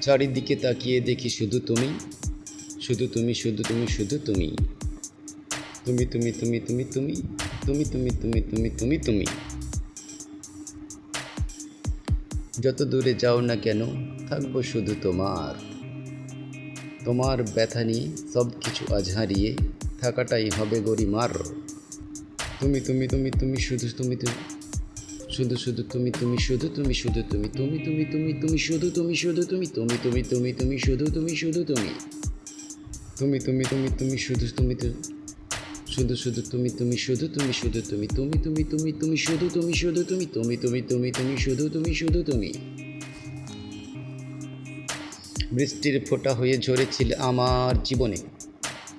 চারিদিকে তাকিয়ে দেখি শুধু তুমি শুধু তুমি শুধু তুমি শুধু তুমি তুমি তুমি তুমি তুমি তুমি তুমি তুমি তুমি তুমি তুমি তুমি যত দূরে যাও না কেন থাকব শুধু তোমার তোমার ব্যথা নিয়ে সব কিছু আজ হারিয়ে থাকাটাই হবে গরিমার তুমি তুমি তুমি তুমি শুধু তুমি তুমি শুধু শুধু তুমি তুমি শুধু তুমি শুধু তুমি তুমি তুমি তুমি তুমি শুধু তুমি শুধু তুমি তুমি তুমি তুমি তুমি শুধু তুমি শুধু তুমি তুমি তুমি তুমি তুমি শুধু তুমি শুধু শুধু তুমি তুমি শুধু তুমি শুধু তুমি তুমি তুমি তুমি তুমি শুধু তুমি শুধু তুমি তুমি তুমি তুমি তুমি শুধু তুমি শুধু তুমি বৃষ্টির ফোঁটা হয়ে ঝরেছিল আমার জীবনে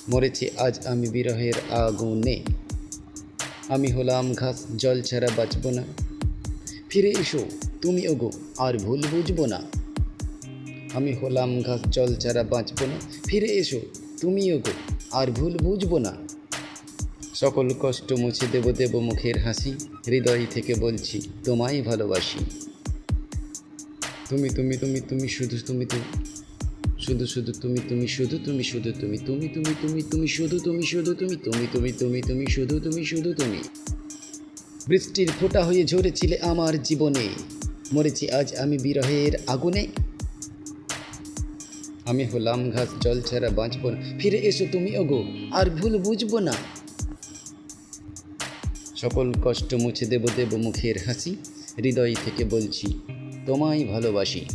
মরেছি আজ আমি বিরহের আগুনে আমি হলাম ঘাস জল ছাড়া বাঁচব না ফিরে এসো তুমি ওগো আর ভুল বুঝব না আমি হলাম ঘাস জল ছাড়া বাঁচব না ফিরে এসো তুমি ওগো আর ভুল বুঝব না সকল কষ্ট মুছে দেব দেব মুখের হাসি হৃদয় থেকে বলছি তোমায় ভালোবাসি তুমি তুমি তুমি তুমি শুধু তুমি তুমি শুধু শুধু তুমি তুমি শুধু তুমি শুধু তুমি তুমি তুমি তুমি তুমি শুধু তুমি শুধু তুমি তুমি তুমি তুমি তুমি শুধু তুমি শুধু তুমি বৃষ্টির ফোঁটা হয়ে ঝরেছিলে আমার জীবনে। মরেছি আজ আমি বিরহের আগুনে। আমি হলাম ঘাস জল ছাড়া বাঁচব না। ফিরে এসো তুমি, ওগো, আর ভুল বুঝব না। সকল কষ্ট মুছে দেব দেব মুখের হাসি। হৃদয় থেকে বলছি, তোমায় ভালোবাসি।